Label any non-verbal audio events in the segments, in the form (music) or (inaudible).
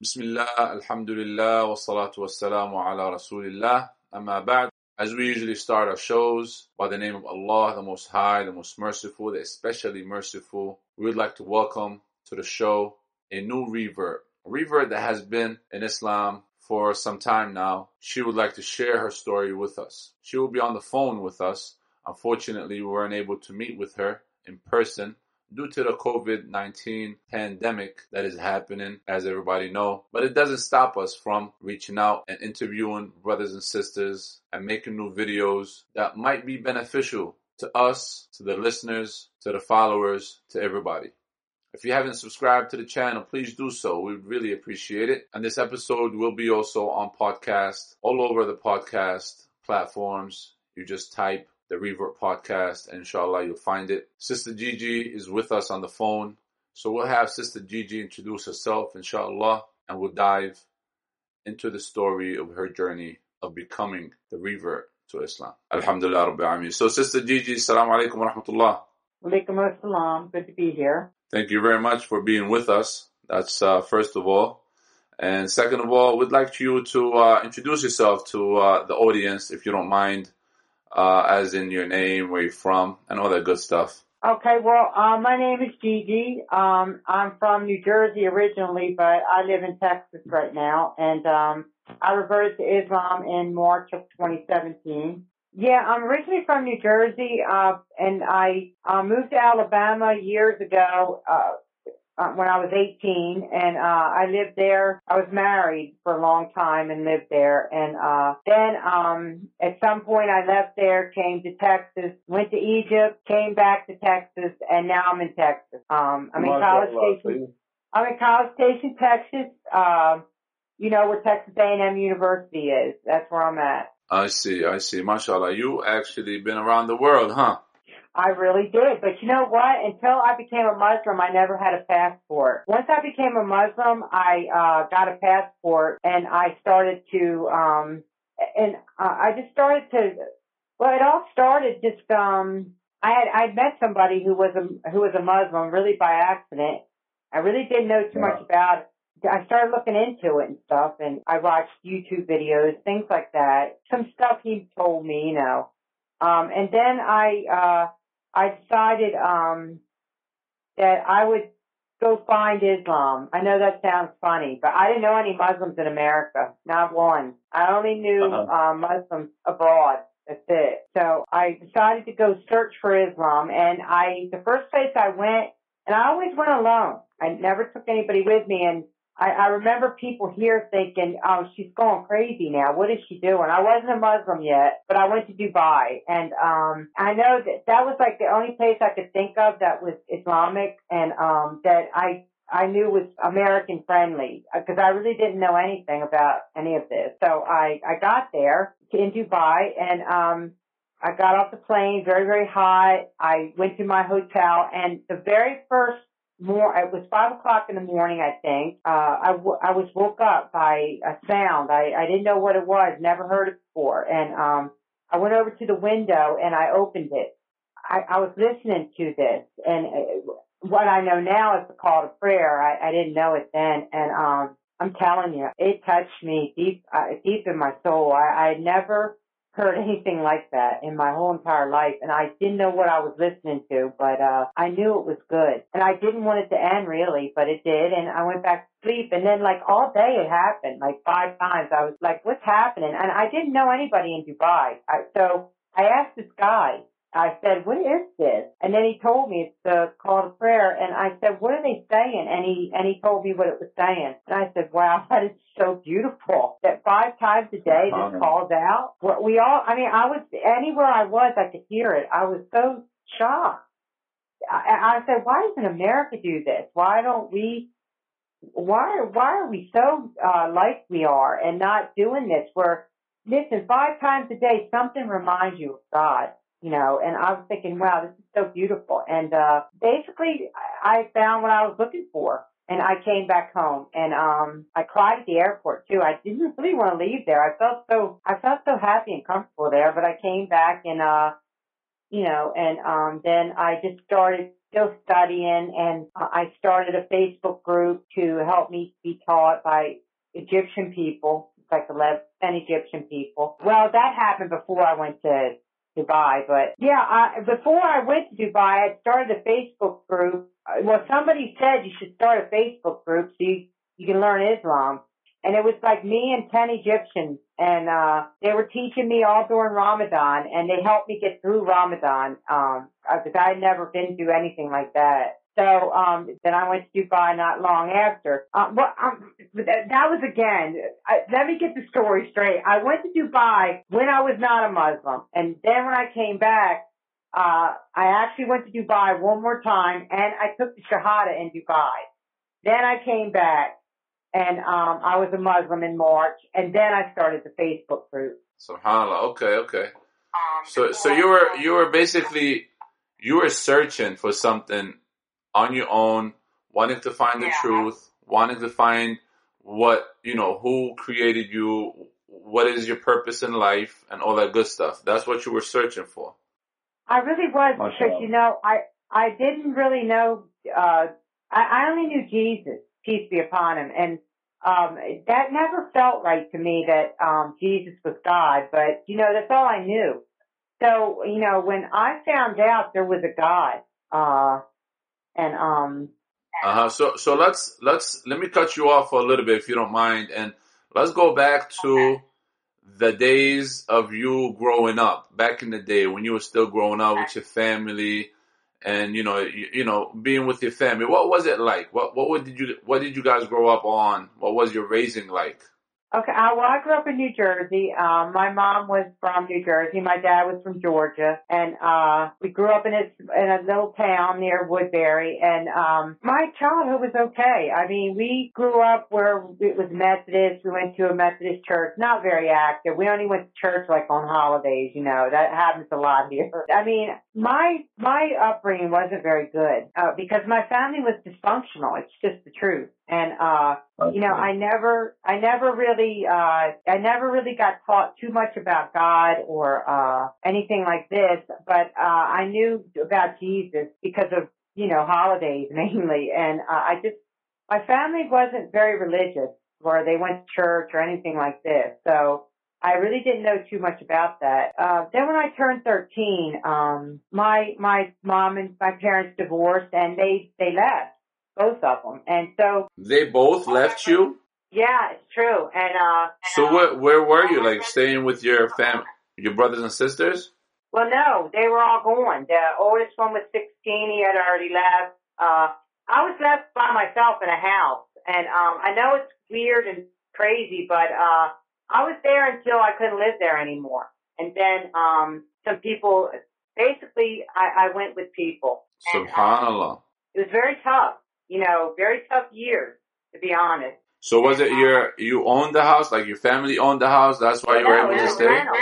بسم الله الحمد لله والصلاة والسلام على رسول الله أما بعد As we usually start our shows by the name of Allah, the Most High, the Most Merciful, the Especially Merciful, we would like to welcome to the show a new revert. A revert that has been in Islam for some time now. She would like to share her story with us. She will be on the phone with us. Unfortunately, we weren't able to meet with her in person due to the COVID-19 pandemic that is happening, as everybody know. But it doesn't stop us from reaching out and interviewing brothers and sisters and making new videos that might be beneficial to us, to the listeners, to the followers, to everybody. If you haven't subscribed to the channel, please do so. We really appreciate it. And this episode will be also on podcast, all over the podcast platforms. You just type the Revert podcast, and inshallah you'll find it. Sister Gigi is with us on the phone. So we'll have Sister Gigi introduce herself, inshallah, and we'll dive into the story of her journey of becoming the revert to Islam. Alhamdulillah Rabbil Alameen. So Sister Gigi, Assalamu alaikum wa rahmatullah. Walaikum assalam. Good to be here. Thank you very much for being with us. That's uh, first of all. And second of all, we'd like you to uh, introduce yourself to uh, the audience, if you don't mind, uh, as in your name, where you're from, and all that good stuff. Okay, well, uh, my name is Gigi. Um, I'm from New Jersey originally, but I live in Texas right now, and um, I reverted to Islam in March of 2017. Yeah, I'm originally from New Jersey, uh, and I uh, moved to Alabama years ago uh, uh, when I was 18, and uh, I lived there. I was married for a long time and lived there, and uh, then um, at some point I left there, came to Texas, went to Egypt, came back to Texas, and now I'm in Texas. Um, I'm in College Station. I'm in College Station, Texas. Um, you know where Texas A&M University is. That's where I'm at. I see, I see. Mashallah, You actually been around the world, huh? I really did. But you know what? Until I became a Muslim, I never had a passport. Once I became a Muslim, I uh, got a passport and I started to, um, and uh, I just started to, well, it all started just, um, I had, I'd met somebody who was a, who was a Muslim really by accident. I really didn't know too much about it. I started looking into it and stuff and I watched YouTube videos, things like that. Some stuff he told me, you know. Um, and then I, uh, I decided um, that I would go find Islam. I know that sounds funny, but I didn't know any Muslims in America, not one. I only knew uh-huh. uh, Muslims abroad. That's it. So I decided to go search for Islam, and I the first place I went, and I always went alone. I never took anybody with me, and I, I remember people here thinking, oh, she's going crazy now. What is she doing? I wasn't a Muslim yet, but I went to Dubai. And, um, I know that that was like the only place I could think of that was Islamic and, um, that I, I knew was American friendly because I really didn't know anything about any of this. So I, I got there in Dubai and, um, I got off the plane very, very hot. I went to my hotel and the very first more, it was five o'clock in the morning, I think. Uh, I, w- I was woke up by a sound. I, I didn't know what it was, never heard it before. And, um, I went over to the window and I opened it. I, I was listening to this and uh, what I know now is the call to prayer. I, I didn't know it then. And, um, I'm telling you, it touched me deep, uh, deep in my soul. I, I never heard anything like that in my whole entire life and I didn't know what I was listening to, but uh I knew it was good. And I didn't want it to end really, but it did and I went back to sleep and then like all day it happened, like five times. I was like, What's happening? And I didn't know anybody in Dubai. I, so I asked this guy, I said, what is this? And then he told me it's the call to prayer. And I said, what are they saying? And he, and he told me what it was saying. And I said, wow, (laughs) that is so beautiful that five times a day this calls out. What we all, I mean, I was, anywhere I was, I could hear it. I was so shocked. I, I said, why doesn't America do this? Why don't we, why, why are we so, uh, like we are and not doing this where, listen, five times a day, something reminds you of God you know, and I was thinking, wow, this is so beautiful. And, uh, basically I found what I was looking for. And I came back home and, um, I cried at the airport too. I didn't really want to leave there. I felt so, I felt so happy and comfortable there, but I came back and, uh, you know, and, um, then I just started still studying and I started a Facebook group to help me be taught by Egyptian people, like 11 Egyptian people. Well, that happened before I went to Dubai, but yeah, I, before I went to Dubai, I started a Facebook group. Well, somebody said you should start a Facebook group so you, you can learn Islam. And it was like me and 10 Egyptians and, uh, they were teaching me all during Ramadan and they helped me get through Ramadan. Um, because I had never been through anything like that. So um, then I went to Dubai not long after. Um, well, um, that, that was again. I, let me get the story straight. I went to Dubai when I was not a Muslim, and then when I came back, uh, I actually went to Dubai one more time, and I took the Shahada in Dubai. Then I came back, and um, I was a Muslim in March, and then I started the Facebook group. Subhanallah. Okay, okay. Um, so, so you were you were basically you were searching for something on your own, wanting to find the yeah. truth, wanting to find what, you know, who created you, what is your purpose in life, and all that good stuff. That's what you were searching for. I really was because, you know, I, I didn't really know, uh, I, I only knew Jesus, peace be upon him, and um, that never felt right to me that um, Jesus was God, but you know that's all I knew. So you know when I found out there was a God, uh, and um. Uh huh. So so let's let's let me cut you off for a little bit if you don't mind, and let's go back to okay. the days of you growing up, back in the day when you were still growing up okay. with your family, and you know you, you, know being with your family. What was it like? What what did you what did you guys grow up on? What was your raising like? Okay, uh, well, I grew up in New Jersey. Um, my mom was from New Jersey. My dad was from Georgia, and uh, we grew up in a in a little town near Woodbury. And um, my childhood was okay. I mean, we grew up where it was Methodist. We went to a Methodist church, not very active. We only went to church like on holidays. You know, that happens a lot here. I mean, my my upbringing wasn't very good uh, because my family was dysfunctional. It's just the truth. And uh okay. you know, I never I never really uh I never really got taught too much about God or uh anything like this, but uh I knew about Jesus because of, you know, holidays (laughs) mainly and uh, I just my family wasn't very religious where they went to church or anything like this. So I really didn't know too much about that. Uh, then when I turned 13, um, my, my mom and my parents divorced and they, they left both of them. And so they both left you. Yeah, it's true. And uh, so where where were you? Like staying with your fam, your brothers and sisters? Well, no, they were all gone. The oldest one was 16. He had already left. Uh, I was left by myself in a house, and um, I know it's weird and crazy, but uh, I was there until I couldn't live there anymore. And then um, some people, basically, I, I went with people. Subhanallah. And, it was very tough you know, very tough years, to be honest. So was it your, you owned the house, like your family owned the house, that's why you were able to stay? Rental.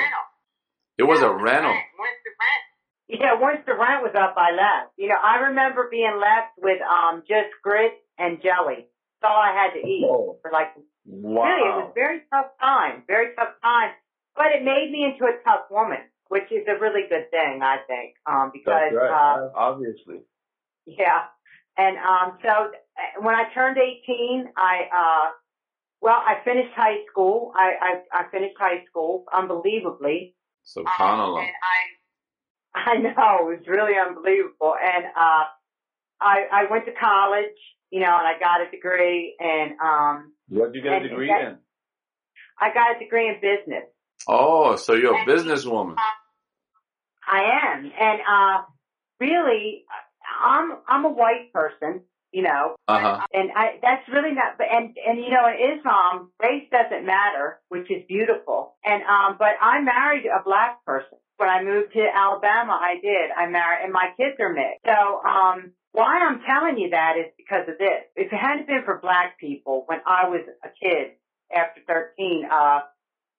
It was a rental. Once the rent. Yeah, once the rent was up, I left. You know, I remember being left with um just grit and jelly. That's all I had to eat for like wow. really it was very tough time, very tough time. But it made me into a tough woman, which is a really good thing, I think. Um because right. uh, obviously. Yeah. And um, so uh, when I turned 18, I uh, well, I finished high school. I I, I finished high school unbelievably. Subhanallah. Um, and I (laughs) I know it was really unbelievable. And uh, I I went to college, you know, and I got a degree. And um, what did you get a degree that, in? I got a degree in business. Oh, so you're a businesswoman. I am, and uh, really, I'm I'm a white person, you know, uh-huh. and I that's really not. And and you know, in Islam, race doesn't matter, which is beautiful. And um, but I married a black person when I moved to Alabama. I did. I married, and my kids are mixed. So um, why I'm telling you that is because of this. If it hadn't been for black people when I was a kid after 13, uh,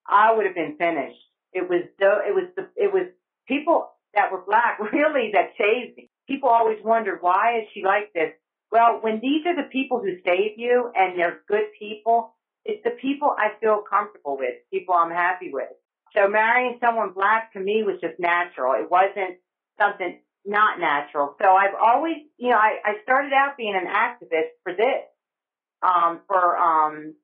I would have been finished. It was it was the, it was people that were black (laughs) really that saved me people always wonder why is she like this? Well, when these are the people who save you and they're good people, it's the people I feel comfortable with, people I'm happy with. So marrying someone black to me was just natural. It wasn't something not natural. So I've always, you know, I, I started out being an activist for this, um, for um,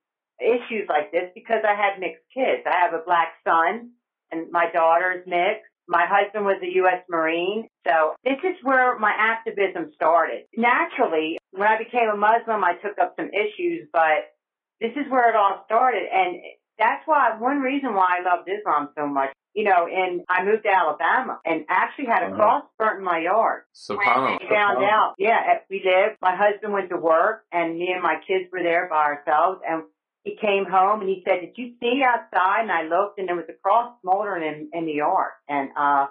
issues like this because I had mixed kids. I have a black son, and my daughter is mixed. My husband was a U.S. Marine. So this is where my activism started. Naturally, when I became a Muslim, I took up some issues, but this is where it all started. And that's why, one reason why I loved Islam so much you know, and I moved to Alabama and actually had a uh-huh. cross burnt in my yard. SubhanAllah. I found out, yeah, we lived, my husband went to work and me and my kids were there by ourselves and he came home and he said, did you see outside? And I looked and there was a cross smoldering in, in the yard. And, uh,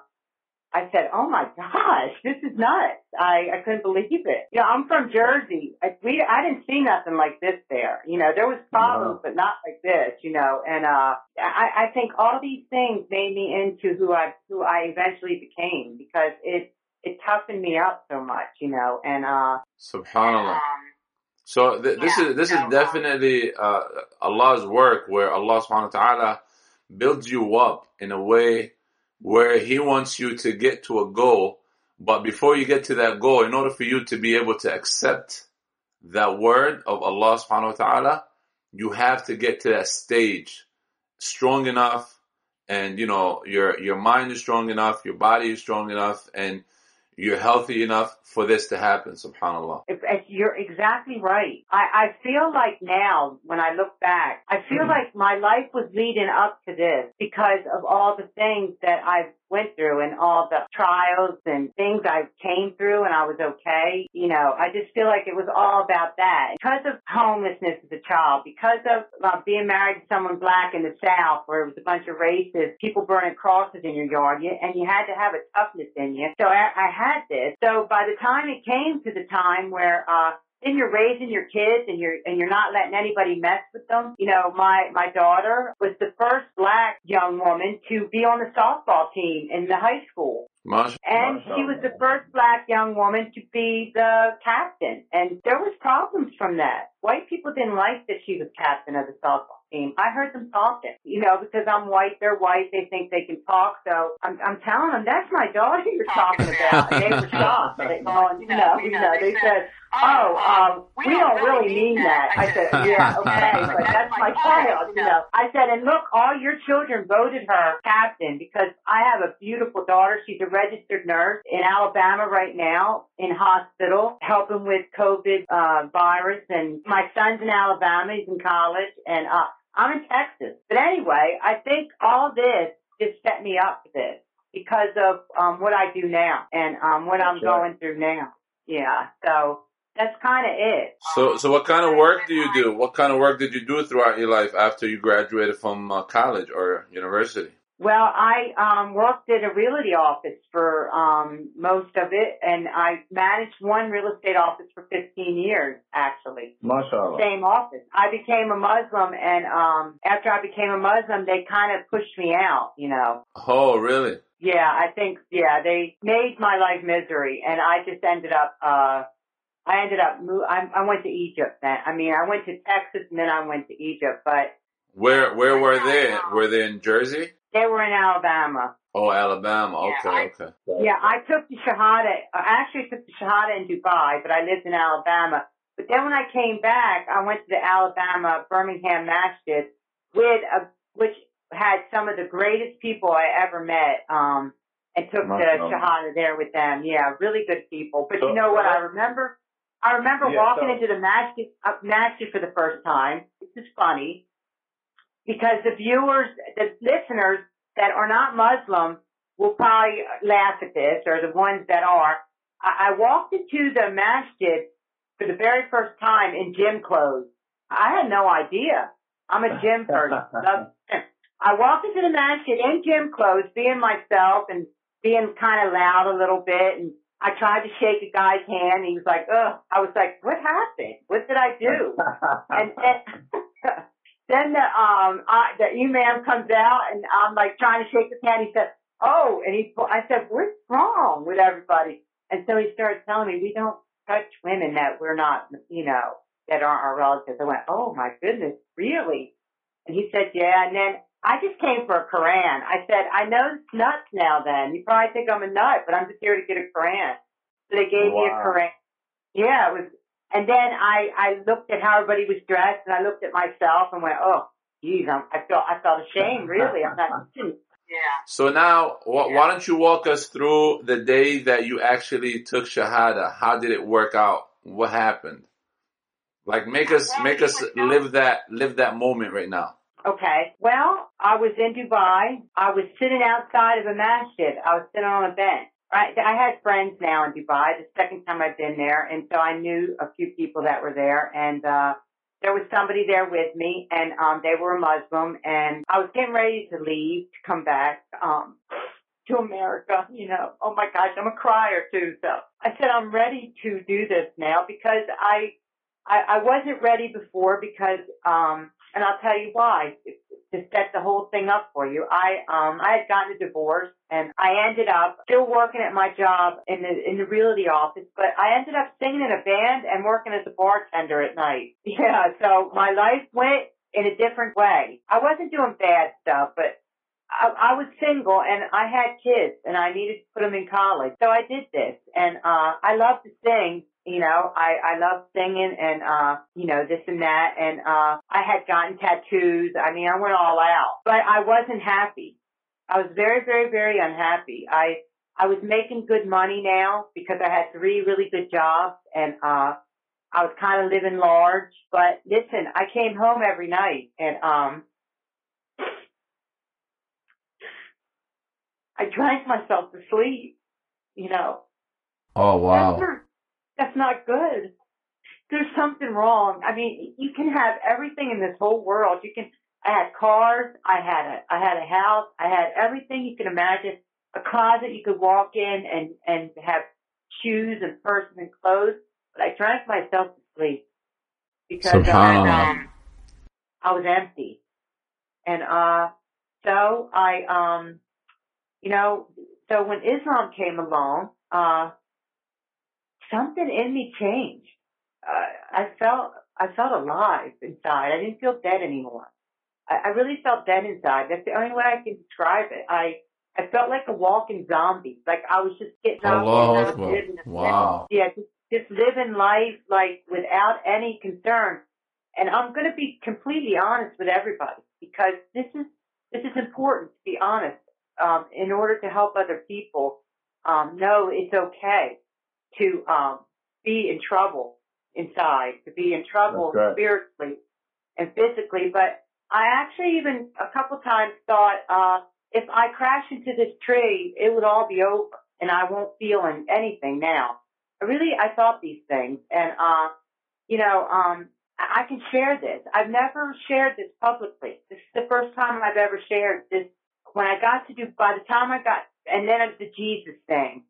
I said, "Oh my gosh, this is nuts! I I couldn't believe it. You know, I'm from Jersey. I, we I didn't see nothing like this there. You know, there was problems, but not like this. You know, and uh, I I think all these things made me into who I who I eventually became because it it toughened me up so much. You know, and uh, Subhanallah. Um, so th- this yeah, is this so, is um, definitely uh, Allah's work where Allah Subhanahu wa Taala builds you up in a way where he wants you to get to a goal. But before you get to that goal, in order for you to be able to accept that word of Allah subhanahu wa ta'ala, you have to get to that stage strong enough and you know your your mind is strong enough, your body is strong enough and you're healthy enough for this to happen, subhanAllah. You're exactly right. I, I feel like now, when I look back, I feel mm-hmm. like my life was leading up to this because of all the things that I've went through and all the trials and things I came through and I was okay. You know, I just feel like it was all about that. Because of homelessness as a child, because of uh, being married to someone black in the South where it was a bunch of racists, people burning crosses in your yard, and you had to have a toughness in you. So I, I had this. So by the time it came to the time where, uh, then you're raising your kids and you're and you're not letting anybody mess with them. You know, my my daughter was the first black young woman to be on the softball team in the high school. and she was the first black young woman to be the captain. And there was problems from that. White people didn't like that she was captain of the softball team. I heard them talking, you know, because I'm white, they're white, they think they can talk. So I'm, I'm telling them that's my daughter you're talking about. And they were (laughs) shocked. They, you know, you know, they said, oh, um, we don't really mean that. I said, yeah, okay, but that's my child, you know. I said, and look, all your children voted her captain because I have a beautiful daughter. She's a registered nurse in Alabama right now in hospital helping with COVID, uh, virus. And my son's in Alabama. He's in college and, uh, I'm in Texas. But anyway, I think all this just set me up for this because of um, what I do now and um, what I'm going through now. Yeah. So that's kind of it. So, so what kind of work do you do? What kind of work did you do throughout your life after you graduated from uh, college or university? Well, I um, worked at a realty office for um, most of it, and I managed one real estate office for 15 years, actually. MashaAllah. Same office. I became a Muslim, and um, after I became a Muslim, they kind of pushed me out, you know. Oh, really? Yeah, I think, yeah, they made my life misery, and I just ended up uh, I ended up I, I went to Egypt then. I mean, I went to Texas and then I went to Egypt. But where where were they? Were they in Jersey? They were in Alabama. Oh, Alabama. Okay, yeah, I, okay. Yeah, I took the Shahada. I actually took the Shahada in Dubai, but I lived in Alabama. But then when I came back, I went to the Alabama Birmingham Masjid with a, which had some of the greatest people I ever met. Um, and took the Shahada there with them. Yeah, really good people. But so, you know what? I remember I remember yeah, walking so. into the masjid, uh, masjid for the first time. This is funny because the viewers, the listeners that are not Muslim will probably laugh at this, or the ones that are. I, I walked into the masjid for the very first time in gym clothes. I had no idea. I'm a gym (laughs) person. I walked into the masjid in gym clothes, being myself and being kind of loud a little bit and I tried to shake a guy's hand. And he was like, "Ugh." I was like, "What happened? What did I do?" (laughs) and then, (laughs) then the um I, the imam comes out, and I'm like trying to shake his hand. He said, "Oh," and he I said, "What's wrong with everybody?" And so he started telling me, "We don't touch women that we're not, you know, that aren't our relatives." I went, "Oh my goodness, really?" And he said, "Yeah." And then I just came for a Quran. I said, I know it's nuts now then. You probably think I'm a nut, but I'm just here to get a Quran. So they gave me a Wow. Quran. Yeah, it was, and then I, I looked at how everybody was dressed and I looked at myself and went, oh, geez, I'm, I felt, I felt ashamed, really. I'm (laughs) not, yeah. So now, wh- Yeah. why don't you walk us through the day that you actually took Shahada? How did it work out? What happened? Like, make us, Well, make us live that, live that moment right now. Okay. Well, I was in Dubai. I was sitting outside of a masjid. I was sitting on a bench. Right. I had friends now in Dubai. The second time I've been there, and so I knew a few people that were there, and uh there was somebody there with me, and um they were a Muslim, and I was getting ready to leave to come back um to America. You know, oh my gosh, I'm a crier too. So I said I'm ready to do this now because I I, I wasn't ready before because um and I'll tell you why to set the whole thing up for you. I um I had gotten a divorce and I ended up still working at my job in the in the realty office, but I ended up singing in a band and working as a bartender at night. (laughs) Yeah, so my life went in a different way. I wasn't doing bad stuff, but I, I was single and I had kids and I needed to put them in college. So I did this and, uh, I love to sing. You know, I, I love singing and, uh, you know, this and that. And, uh, I had gotten tattoos. I mean, I went all out, but I wasn't happy. I was very, very, very unhappy. I, I was making good money now because I had three really good jobs and, uh, I was kind of living large, but listen, I came home every night and, um, I drank myself to sleep, you know. Oh, wow. not, that's not good. There's something wrong. I mean, you can have everything in this whole world. You can, I had cars, I had a, I had a house, I had everything you can imagine. A closet you could walk in and, and have shoes and purses and clothes. But I drank myself to sleep because I, um, I was empty. And, uh, so I, um, you know, so when Islam came along, uh, something in me changed. Uh, I felt, I felt alive inside. I didn't feel dead anymore. I, I really felt dead inside. That's the only way I can describe it. I, I felt like a walking zombie. Like I was just getting up Allahu and up, Akbar. living Wow. Yeah, just, just living life like without any concern. And I'm going to be completely honest with everybody because this is, this is important to be honest. Um, in order to help other people, um, know it's okay to, um, be in trouble inside, to be in trouble right. spiritually and physically. But I actually even a couple times thought, uh, if I crash into this tree, it would all be over and I won't feel anything now. I really, I thought these things and, uh, you know, um, I can share this. I've never shared this publicly. This is the first time I've ever shared this. When I got to do, by the time I got, and then the Jesus thing,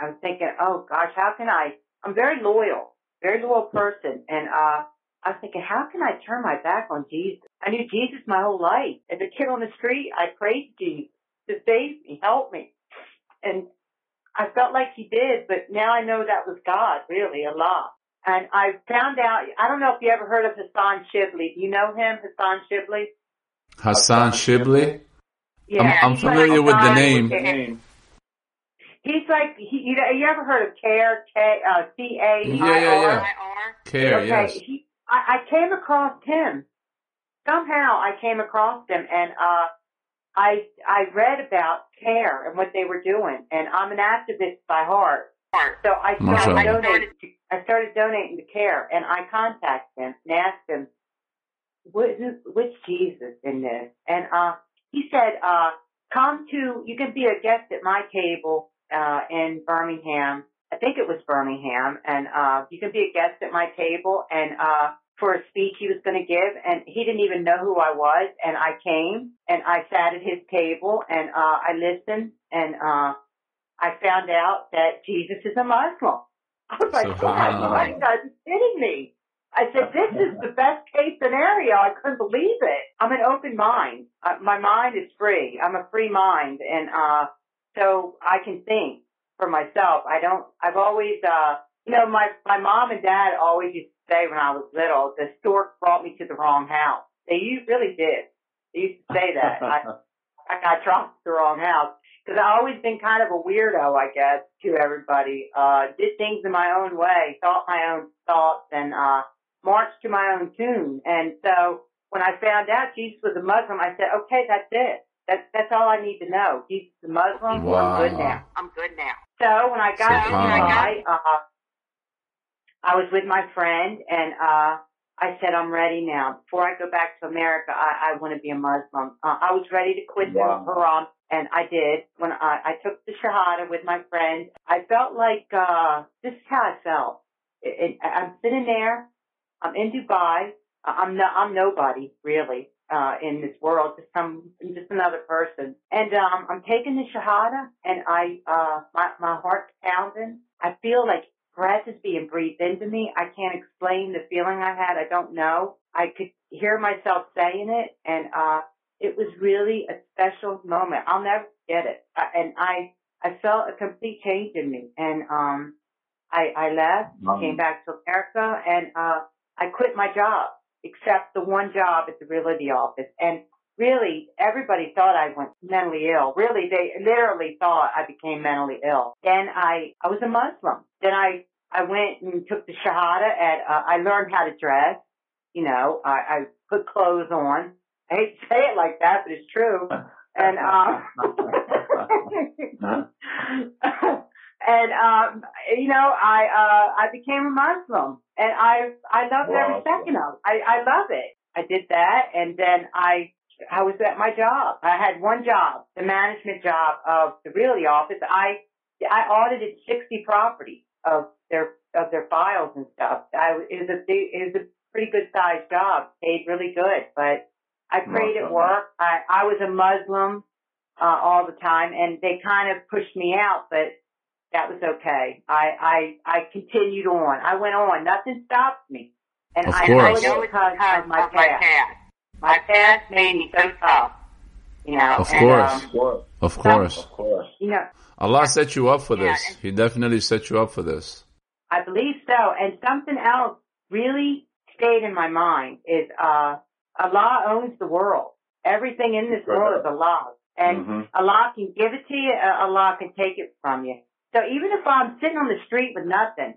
I was thinking, oh gosh, how can I, I'm very loyal, very loyal person. And, uh, I was thinking, how can I turn my back on Jesus? I knew Jesus my whole life. As a kid on the street, I prayed to Jesus to save me, help me. And I felt like he did, but now I know that was God, really, Allah. And I found out, I don't know if you ever heard of Hassan Shibly. Do you know him, Hassan Shibly? Hassan Shibly? Yeah. I'm he's familiar with the name. He's like, he, you, know, you ever heard of CAIR, K, uh, C-A-I-R? Yeah, yeah, yeah. CAIR, okay, yes. he, I, I came across him. Somehow I came across him and, uh, I, I read about CAIR and what they were doing and I'm an activist by heart. So I started donating to, I started donating to CAIR and I contacted him and asked him, "Wh- who- which Jesus in this? And, uh, he said, uh, come to, you can be a guest at my table, uh, in Birmingham. I think it was Birmingham and, uh, you can be a guest at my table and, uh, for a speech he was going to give and he didn't even know who I was and I came and I sat at his table and, uh, I listened and, uh, I found out that Jesus is a Muslim. I was like, oh my Subhanallah. God, you guys are kidding me. I said, this is the best case scenario. I couldn't believe it. I'm an open mind. Uh, my mind is free. I'm a free mind. And, uh, so I can think for myself. I don't, I've always, uh, you know, my, my mom and dad always used to say when I was little, the stork brought me to the wrong house. They u- really did. They used to say that. (laughs) I, I got dropped the wrong house because I always been kind of a weirdo, I guess, to everybody. Uh, did things in my own way, thought my own thoughts, and uh, marched to my own tune. And so when I found out Jesus was a Muslim, I said, okay, that's it. That's that's all I need to know. Jesus is a Muslim. Wow. I'm good now. I'm good now. So when I got to Subhanallah. Dubai, uh, I was with my friend, and uh, I said, I'm ready now. Before I go back to America, I, I want to be a Muslim. Uh, I was ready to quit Wow. the haram, and I did. When I, I took the Shahada with my friend, I felt like uh, this is how I felt. It, it, I'm sitting there. I'm in Dubai. I'm no, I'm nobody really uh, in this world. Just some, I'm just another person. And um, I'm taking the Shahada, and I uh, my my heart's pounding. I feel like breath is being breathed into me. I can't explain the feeling I had. I don't know. I could hear myself saying it, and uh, it was really a special moment. I'll never forget it. I, and I I felt a complete change in me, and um, I I left, Wow. came back to America, and uh, I quit my job, except the one job at the realty office, and. Really, everybody thought I went mentally ill. Really, they literally thought I became mentally ill. Then I, I was a Muslim. Then I, I went and took the Shahada at, uh, I learned how to dress. You know, I, I put clothes on. I hate to say it like that, but it's true. (laughs) And, (laughs) (laughs) um, and, um, you know, I, uh, I became a Muslim and I, I loved every second of it. I, I love it. I did that and then I, I was at my job. I had one job, the management job of the realty office. I, I audited 60 properties of their, of their files and stuff. I, it was a big, it was a pretty good sized job, paid really good, but I prayed at work. I, I was a Muslim, uh, all the time and they kind of pushed me out, but that was okay. I, I, I continued on. I went on. Nothing stopped me. And Of I course. know it's because of my past. My past made me so tough. You know, Of and, course. um, Of course. Of course. Of course. you know, Allah set you up for Yeah, this. He definitely set you up for this. I believe so. And something else really stayed in my mind is uh Allah owns the world. Everything in this Right. world is Allah. And Mhm. Allah can give it to you, uh, Allah can take it from you. So even if I'm sitting on the street with nothing,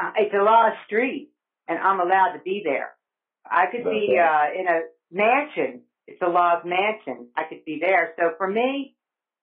uh, it's of street and I'm allowed to be there. I could be That's uh, in a mansion. It's a law of mansion. I could be there. So for me,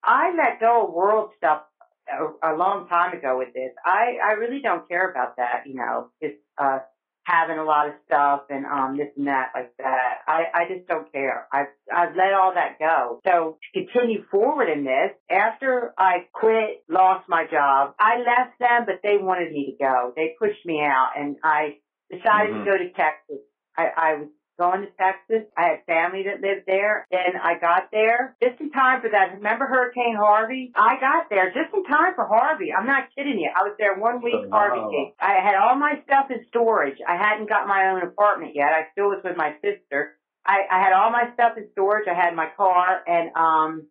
I let go of world stuff a, a long time ago with this. I, I really don't care about that, you know, just, uh, having a lot of stuff and, um, this and that like that. I, I just don't care. I've, I've let all that go. So to continue forward in this, after I quit, lost my job, I left them, but they wanted me to go. They pushed me out and I decided Mhm. to go to Texas. I, I was going to Texas. I had family that lived there. Then I got there just in time for that. Remember Hurricane Harvey? I got there just in time for Harvey. I'm not kidding you. I was there one week Wow. Harvey came. I had all my stuff in storage. I hadn't got my own apartment yet. I still was with my sister. I, I had all my stuff in storage. I had my car and um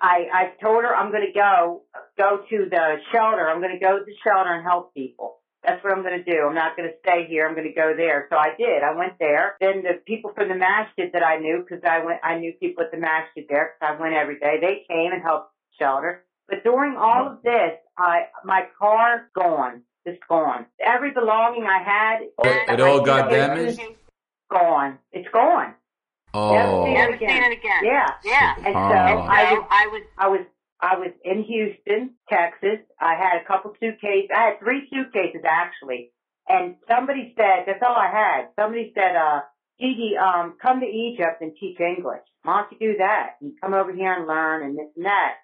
I I told her I'm gonna go go to the shelter. I'm gonna go to the shelter and help people. That's what I'm going to do. I'm not going to stay here. I'm going to go there. So I did. I went there. Then the people from the masjid that I knew, because I went, I knew people at the masjid there, because I went every day. They came and helped shelter. But during all of this, I my car gone, just gone. Every belonging I had, It, it all got damaged? Gone. It's gone. Oh. Never seen it again. Yeah. Yeah. And so Subhanallah. I was, I was I was I was in Houston, Texas. I had a couple suitcases. I had three suitcases actually. And somebody said, that's all I had. Somebody said, uh, Gigi, um, come to Egypt and teach English. Why don't you do that? And come over here and learn and this and that.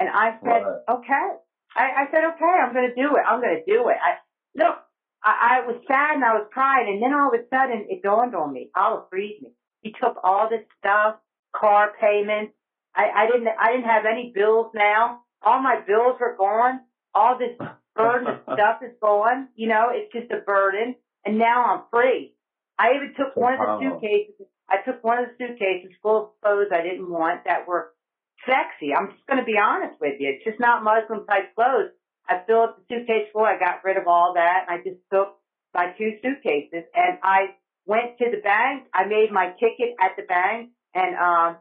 And I said, Right. okay. I, I said, okay, I'm going to do it. I'm going to do it. I, look, I, I was sad and I was crying. And then all of a sudden it dawned on me. Allah freed me. He took all this stuff, car payments, I, I didn't I didn't have any bills now. All my bills were gone. All this burden of (laughs) stuff is gone. You know, it's just a burden. And now I'm free. I even took one of the suitcases. I took one of the suitcases full of clothes I didn't want that were sexy. I'm just going to be honest with you. It's just not Muslim type clothes. I filled up the suitcase full. I got rid of all that. and I just took my two suitcases and I went to the bank. I made my ticket at the bank and um,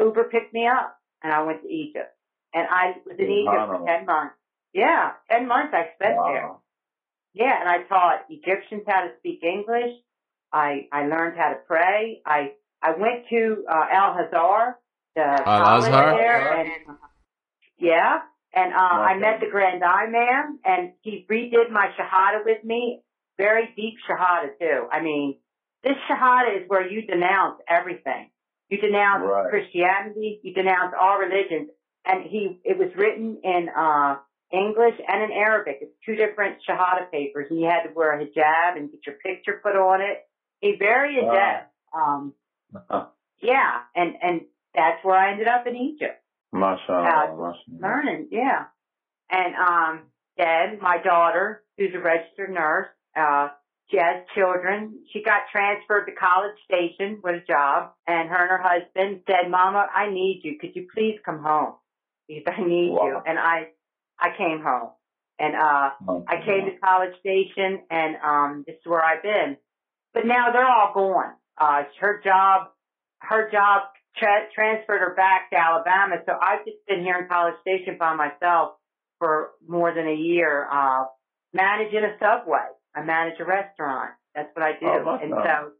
Uber picked me up, and I went to Egypt, and I was in Egypt for ten months. Yeah, ten months I spent wow. there. Yeah, and I taught Egyptians how to speak English. I I learned how to pray. I I went to uh, Al Hazar, the Al Azhar there, and yeah, and uh, I met the Grand Imam, and he redid my Shahada with me. Very deep Shahada too. I mean, this Shahada is where you denounce everything. You denounce right. Christianity. You denounce all religions. And he, it was written in uh, English and in Arabic. It's two different Shahada papers, and you had to wear a hijab and get your picture put on it. He very adept. Wow. Um, yeah, and and that's where I ended up in Egypt. MashaAllah, uh, Learning, yeah. And um, Deb, my daughter, who's a registered nurse, uh, she has children. She got transferred to College Station with a job, and her and her husband said, "Mama, I need you. Could you please come home? Because I need wow. you." And I, I came home, and uh, oh, I came to College Station, and um, this is where I've been. But now they're all gone. Uh, her job, her job tra- transferred her back to Alabama. So I've just been here in College Station by myself for more than a year, uh, managing a subway. I manage a restaurant. That's what I do. Oh, and so,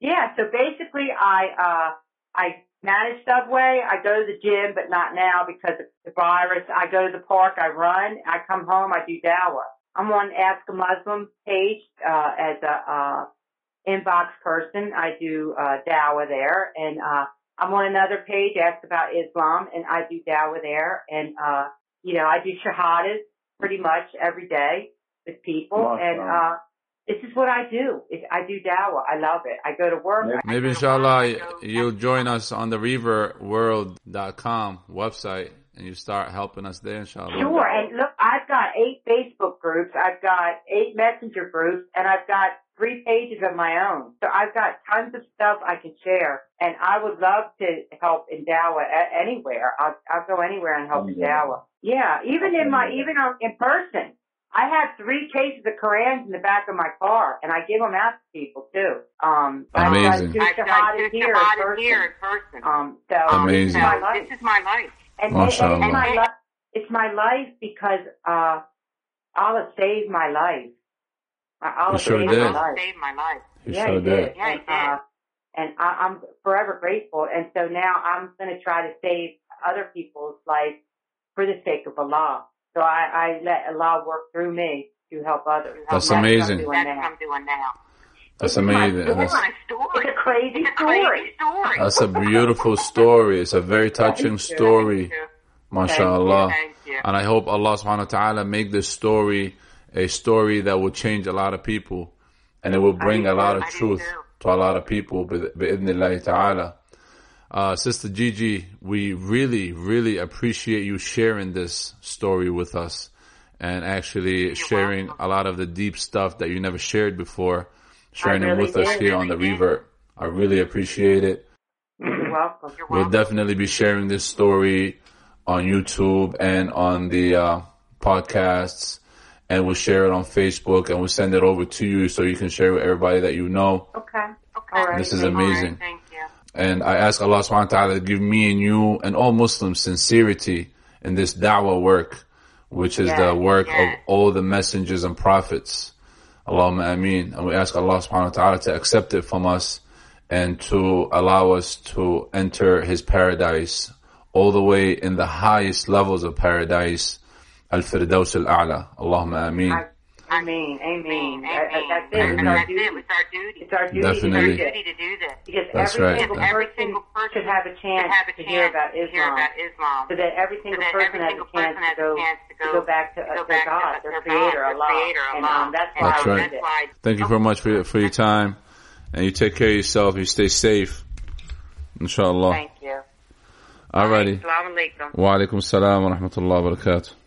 yeah, so basically I, uh, I manage Subway. I go to the gym, but not now because of the virus. I go to the park. I run. I come home. I do Dawah. I'm on Ask a Muslim page, uh, as a, uh, inbox person. I do, uh, Dawah there and, uh, I'm on another page, Ask about Islam, and I do Dawah there. And, uh, you know, I do shahadas pretty much every day with people. Awesome. And, uh, this is what I do. I do Dawah. I love it. I go to work. Maybe inshallah you'll join us on the reverworld.com website and you start helping us there inshallah. Sure. And look, I've got eight Facebook groups. I've got eight messenger groups and I've got three pages of my own. So I've got tons of stuff I can share, and I would love to help in Dawah anywhere. I'll, I'll go anywhere and help in Dawah. Yeah, even in my even on, in person. I have three cases of Korans in the back of my car, and I give them out to people too. Um, Amazing. I've done two here, here in person. Um, so Amazing. This is my life. This is my life. And, and, and it's my life. It's my life because uh, Allah saved my life. I'll sure save did. my life. Save my life. You yeah, sure he did. Yeah, he did. Uh, and I, I'm forever grateful. And so now I'm going to try to save other people's life for the sake of Allah. So I, I let Allah work through me to help others. That's amazing. That's what I'm doing now. That's amazing. That's, it's a crazy story. That's a beautiful story. It's a very touching story. MashaAllah. And I hope Allah subhanahu wa ta'ala make this story a story that will change a lot of people and it will bring a lot of truth to a lot of people bi'idhnillahi ta'ala. Uh, Sister Gigi, we really, really appreciate you sharing this story with us and actually You're sharing welcome. a lot of the deep stuff that you never shared before, sharing really it with did. us here on the Revert. I really appreciate it. You're welcome. You're we'll definitely be sharing this story on YouTube and on the uh, podcasts and we'll share it on Facebook and we'll send it over to you so you can share with everybody that you know. Okay. Okay. This is amazing. And I ask Allah subhanahu wa ta'ala to give me and you and all Muslims sincerity in this da'wah work, which is yeah, the work yeah. of all the messengers and prophets. Allahumma ameen. And we ask Allah subhanahu wa ta'ala to accept it from us and to allow us to enter his paradise all the way in the highest levels of paradise. Al-Firdaus al-A'la. Allahumma ameen. Amen. Amen. That's it. It's our duty. It's our duty. It's our duty. Definitely. It's our duty to do this. Because That's every, right. single every single person should have a chance, have a chance to hear about Islam. Hear about Islam. So that every single so that person every has a chance, to, go, to go back to, to, their God, their Creator, Allah. And um, that's why that's right. Why. Thank you very much for your, for your time. And you take care of yourself. You stay safe. Inshallah. Thank you. Alrighty. Assalamu alaikum. Wa alaikum salam wa rahmatullahi wa barakatuh.